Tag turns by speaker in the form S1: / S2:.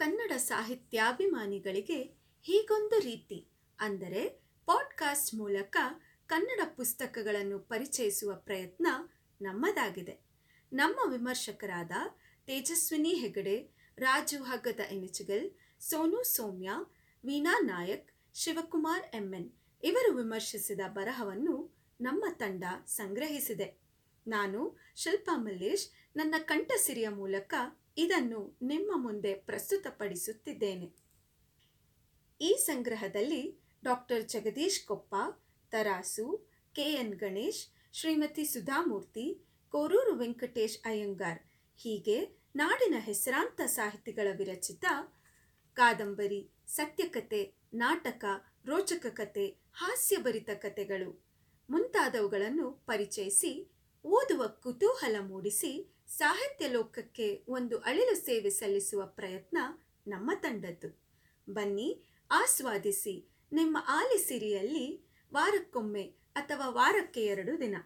S1: ಕನ್ನಡ ಸಾಹಿತ್ಯಾಭಿಮಾನಿಗಳಿಗೆ ಹೀಗೊಂದು ರೀತಿ. ಅಂದರೆ, ಪಾಡ್ಕಾಸ್ಟ್ ಮೂಲಕ ಕನ್ನಡ ಪುಸ್ತಕಗಳನ್ನು ಪರಿಚಯಿಸುವ ಪ್ರಯತ್ನ ನಮ್ಮದಾಗಿದೆ. ನಮ್ಮ ವಿಮರ್ಶಕರಾದ ತೇಜಸ್ವಿನಿ ಹೆಗಡೆ, ರಾಜು ಹಗ್ಗದ ಎನಿಚಗಲ್, ಸೋನು ಸೌಮ್ಯ, ವೀಣಾ ನಾಯಕ್, ಶಿವಕುಮಾರ್ ಎಂಎನ್ ಇವರು ವಿಮರ್ಶಿಸಿದ ಬರಹವನ್ನು ನಮ್ಮ ತಂಡ ಸಂಗ್ರಹಿಸಿದೆ. ನಾನು ಶಿಲ್ಪಾ ಮಲ್ಲೇಶ್, ನನ್ನ ಕಂಠಸಿರಿಯ ಮೂಲಕ ಇದನ್ನು ನಿಮ್ಮ ಮುಂದೆ ಪ್ರಸ್ತುತಪಡಿಸುತ್ತಿದ್ದೇನೆ. ಈ ಸಂಗ್ರಹದಲ್ಲಿ doctor Jagadish Koppa, Tarasu K N Ganesh, Shrimati Sudha Murthy, Koruru Venkatesh Iyengar, ಹೀಗೆ ನಾಡಿನ ಹೆಸರಾಂತ ಸಾಹಿತಿಗಳ ವಿರಚಿತ ಕಾದಂಬರಿ, ಸತ್ಯಕತೆ, ನಾಟಕ, ರೋಚಕ ಕತೆ, ಹಾಸ್ಯಭರಿತ ಕತೆಗಳು ಮುಂತಾದವುಗಳನ್ನು ಪರಿಚಯಿಸಿ ಓದುವ ಕುತೂಹಲ ಮೂಡಿಸಿ ಸಾಹಿತ್ಯ ಲೋಕಕ್ಕೆ ಒಂದು ಅಳಿಲು ಸೇವೆ ಸಲ್ಲಿಸುವ ಪ್ರಯತ್ನ ನಮ್ಮ ತಂಡದ್ದು. ಬನ್ನಿ, ಆಸ್ವಾದಿಸಿ. ನಿಮ್ಮ ಆಲಿಸಿರಿಯಲ್ಲಿ ವಾರಕ್ಕೊಮ್ಮೆ ಅಥವಾ ವಾರಕ್ಕೆ ಎರಡು ದಿನ.